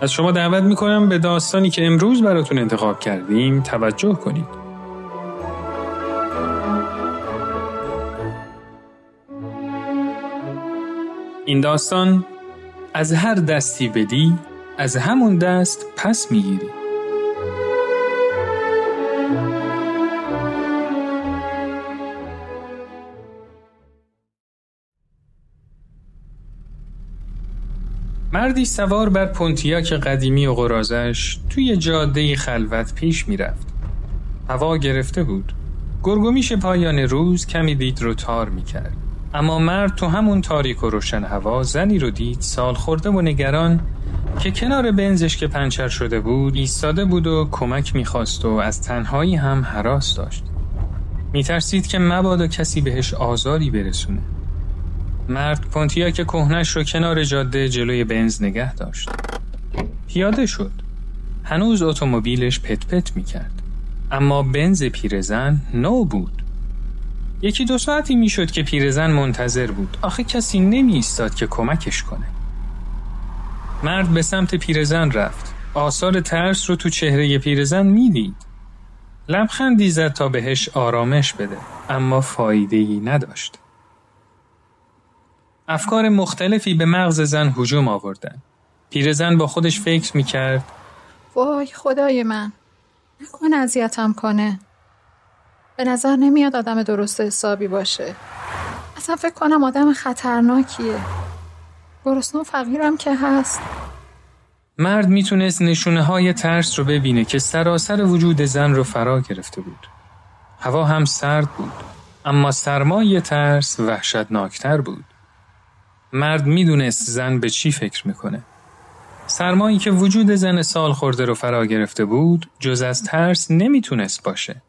از شما دعوت می‌کنم به داستانی که امروز براتون انتخاب کردیم توجه کنید. این داستان از هر دستی بدی از همون دست پس می‌گیری مردی سوار بر پونتیاک قدیمی و قرازش توی جاده خلوت پیش می‌رفت. هوا گرفته بود. گرگومیش پایان روز کمی دید رو تار می‌کرد. اما مرد تو همون تاریک و روشن هوا زنی رو دید سال خورده و نگران که کنار بنزش که پنچر شده بود ایستاده بود و کمک می‌خواست و از تنهایی هم حراس داشت میترسید که مبادا کسی بهش آزاری برسونه مرد پونتیا که کهنش رو کنار جاده جلوی بنز نگه داشت. پیاده شد. هنوز اتومبیلش پت پت می‌کرد. اما بنز پیرزن نو بود. یکی دو ساعتی می‌شد که پیرزن منتظر بود. آخه کسی نمی ایستاد که کمکش کنه. مرد به سمت پیرزن رفت. آثار ترس رو تو چهره پیرزن می‌دید. لبخندی زد تا بهش آرامش بده. اما فایده ای نداشت. افکار مختلفی به مغز زن هجوم آوردن. پیرزن با خودش فکر می‌کرد. وای خدای من. نکن اذیتم کنه. به نظر نمیاد آدم درست حسابی باشه. اصلا فکر کنم آدم خطرناکیه. گرسنه و فقیرم که هست. مرد می‌تونست نشونه های ترس رو ببینه که سراسر وجود زن رو فرا گرفته بود. هوا هم سرد بود اما سرمای ترس وحشتناکتر بود. مرد می‌دونست زن به چی فکر می‌کنه. سرمایی که وجود زن سال خورده رو فرا گرفته بود جز از ترس نمی‌تونست باشه.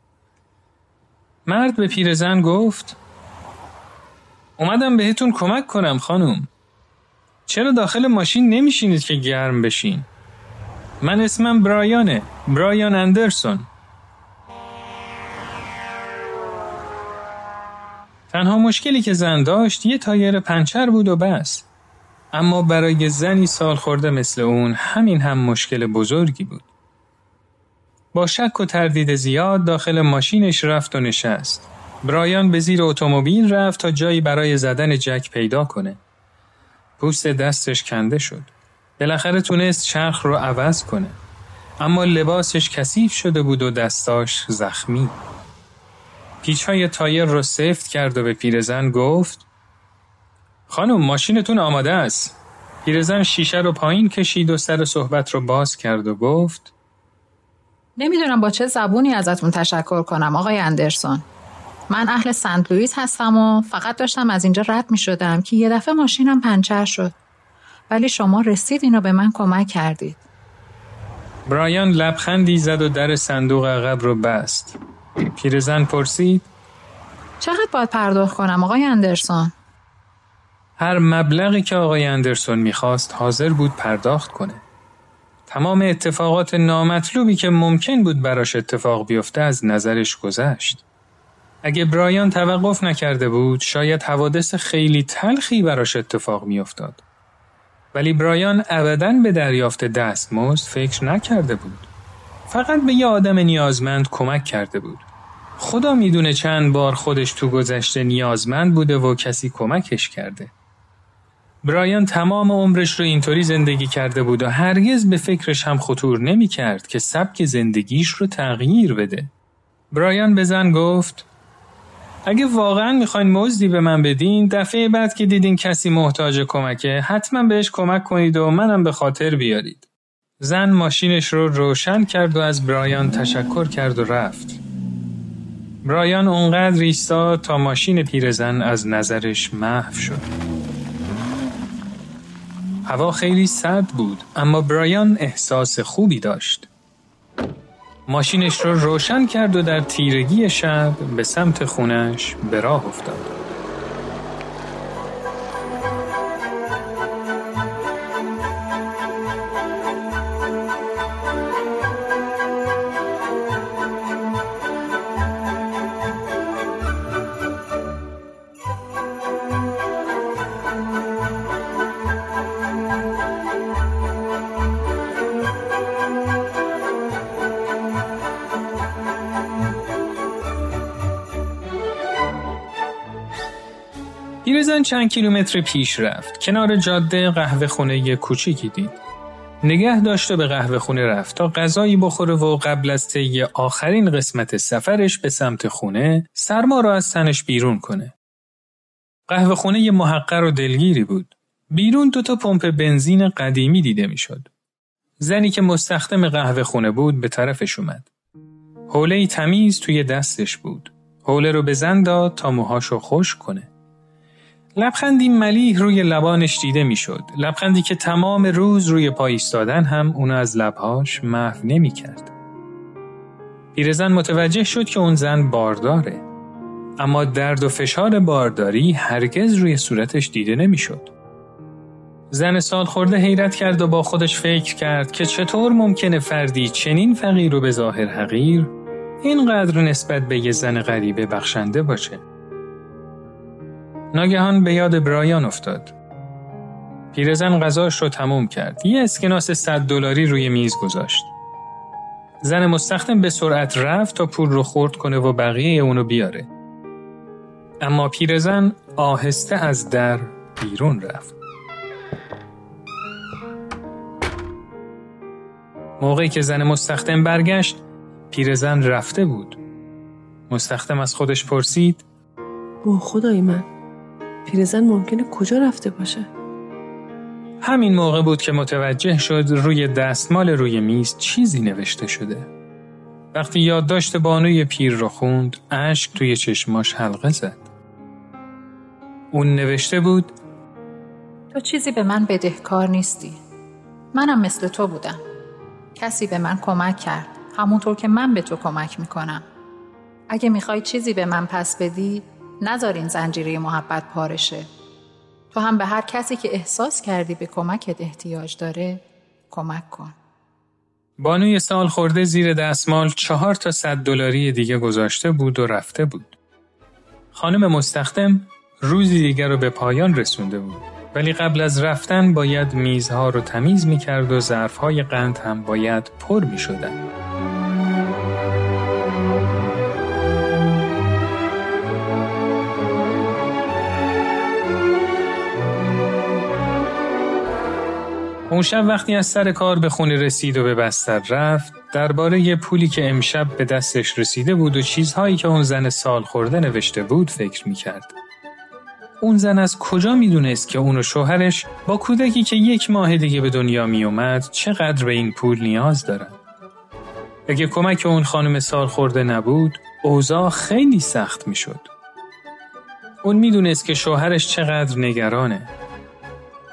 مرد به پیرزن گفت اومدم بهتون کمک کنم خانم. چرا داخل ماشین نمیشینید که گرم بشین؟ من اسمم برایانه برایان اندرسون. تنها مشکلی که زن داشت یه تایر پنچر بود و بس اما برای زنی سال خورده مثل اون همین هم مشکل بزرگی بود با شک و تردید زیاد داخل ماشینش رفت و نشست. برایان به زیر اتومبیل رفت تا جایی برای زدن جک پیدا کنه. پوست دستش کنده شد. بالاخره تونست چرخ رو عوض کنه. اما لباسش کثیف شده بود و دستاش زخمی. پیچ های تایر رو سفت کرد و به پیرزن گفت خانم ماشینتون آماده است. پیرزن شیشه رو پایین کشید و سر صحبت رو باز کرد و گفت نمی‌دونم با چه زبونی ازتون تشکر کنم آقای اندرسون. من اهل سنت لوئیس هستم و فقط داشتم از اینجا رد می شدم که یه دفعه ماشینم پنچر شد. ولی شما رسید اینو به من کمک کردید. برایان لبخندی زد و در صندوق عقب رو بست. پیرزن پرسید چقدر باید پرداخت کنم آقای اندرسون هر مبلغی که آقای اندرسون می‌خواست حاضر بود پرداخت کنه تمام اتفاقات نامطلوبی که ممکن بود براش اتفاق بیفته از نظرش گذشت. اگه برایان توقف نکرده بود شاید حوادث خیلی تلخی براش اتفاق میافتاد. ولی برایان ابدا به دریافت دستمزد فکر نکرده بود. فقط به یه آدم نیازمند کمک کرده بود. خدا می‌دونه چند بار خودش تو گذشته نیازمند بوده و کسی کمکش کرده. برایان تمام عمرش رو اینطوری زندگی کرده بود و هرگز به فکرش هم خطور نمی کرد که سبک زندگیش رو تغییر بده. برایان به زن گفت اگه واقعا می‌خواین مزدی به من بدین دفعه بعد که دیدین کسی محتاج کمکه حتما بهش کمک کنید و منم به خاطر بیارید. زن ماشینش رو روشن کرد و از برایان تشکر کرد و رفت. برایان اونقدر ایستاد تا ماشین پیرزن از نظرش محو شد. هوا خیلی سرد بود اما برایان احساس خوبی داشت. ماشینش رو روشن کرد و در تیرگی شب به سمت خونش به راه افتاد. پیرزن چند کیلومتر پیش رفت. کنار جاده قهوه خونه کوچیکی دید. نگه داشته به قهوه خونه رفت تا غذایی بخوره و قبل از طی آخرین قسمت سفرش به سمت خونه سرما را از تنش بیرون کنه. قهوه خونه محقر و دلگیری بود. بیرون دوتا پمپ بنزین قدیمی دیده می‌شد. زنی که مستخدم قهوه خونه بود به طرفش اومد. حوله تمیز توی دستش بود. حوله رو به زن داد تا موهاشو خوش کنه. لبخندی ملیح روی لبانش دیده می‌شد. لبخندی که تمام روز روی پای ایستادن هم اونو از لبهاش محو نمی کرد. پیرزن متوجه شد که اون زن بارداره. اما درد و فشار بارداری هرگز روی صورتش دیده نمی‌شد. زن سال خورده حیرت کرد و با خودش فکر کرد که چطور ممکنه فردی چنین فقیر و به ظاهر حقیر اینقدر نسبت به یه زن غریبه بخشنده باشه. ناگهان به یاد برایان افتاد. پیرزن غذاش رو تموم کرد. یه اسکناس صد دلاری روی میز گذاشت. زن مستخدم به سرعت رفت تا پول رو خورد کنه و بقیه اونو بیاره. اما پیرزن آهسته از در بیرون رفت. موقعی که زن مستخدم برگشت، پیرزن رفته بود. مستخدم از خودش پرسید: او خدای من پیرزن ممکنه کجا رفته باشه؟ همین موقع بود که متوجه شد روی دستمال روی میز چیزی نوشته شده. وقتی یادداشت بانوی پیر رو خوند، اشک توی چشماش حلقه زد. اون نوشته بود تو چیزی به من بدهکار نیستی. منم مثل تو بودم. کسی به من کمک کرد. همونطور که من به تو کمک می‌کنم. اگه می‌خوای چیزی به من پس بدی نذار این زنجیره محبت پارشه تو هم به هر کسی که احساس کردی به کمکت احتیاج داره کمک کن بانوی سال خورده زیر دستمال چهار تا صد دلاری دیگه گذاشته بود و رفته بود. خانم مستخدم روزی دیگر رو به پایان رسونده بود. ولی قبل از رفتن باید میزها رو تمیز می کرد و ظرفهای قند هم باید پر می شدن. اون شب وقتی از سر کار به خونه رسید و به بستر رفت درباره پولی که امشب به دستش رسیده بود و چیزهایی که اون زن سال خورده نوشته بود فکر می‌کرد. اون زن از کجا می‌دونست که اون و شوهرش با کودکی که یک ماه دیگه به دنیا میومد چقدر به این پول نیاز دارن؟ اگه کمک اون خانم سال خورده نبود اوضاع خیلی سخت می‌شد. اون می‌دونست که شوهرش چقدر نگرانه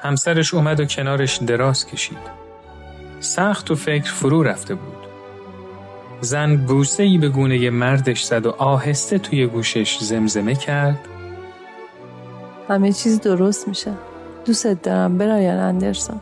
همسرش اومد و کنارش دراز کشید. سخت و فکر فرو رفته بود. زن بوسه ای به گونه مردش زد و آهسته توی گوشش زمزمه کرد همه چیز درست میشه. دوست دارم برایان اندرسون.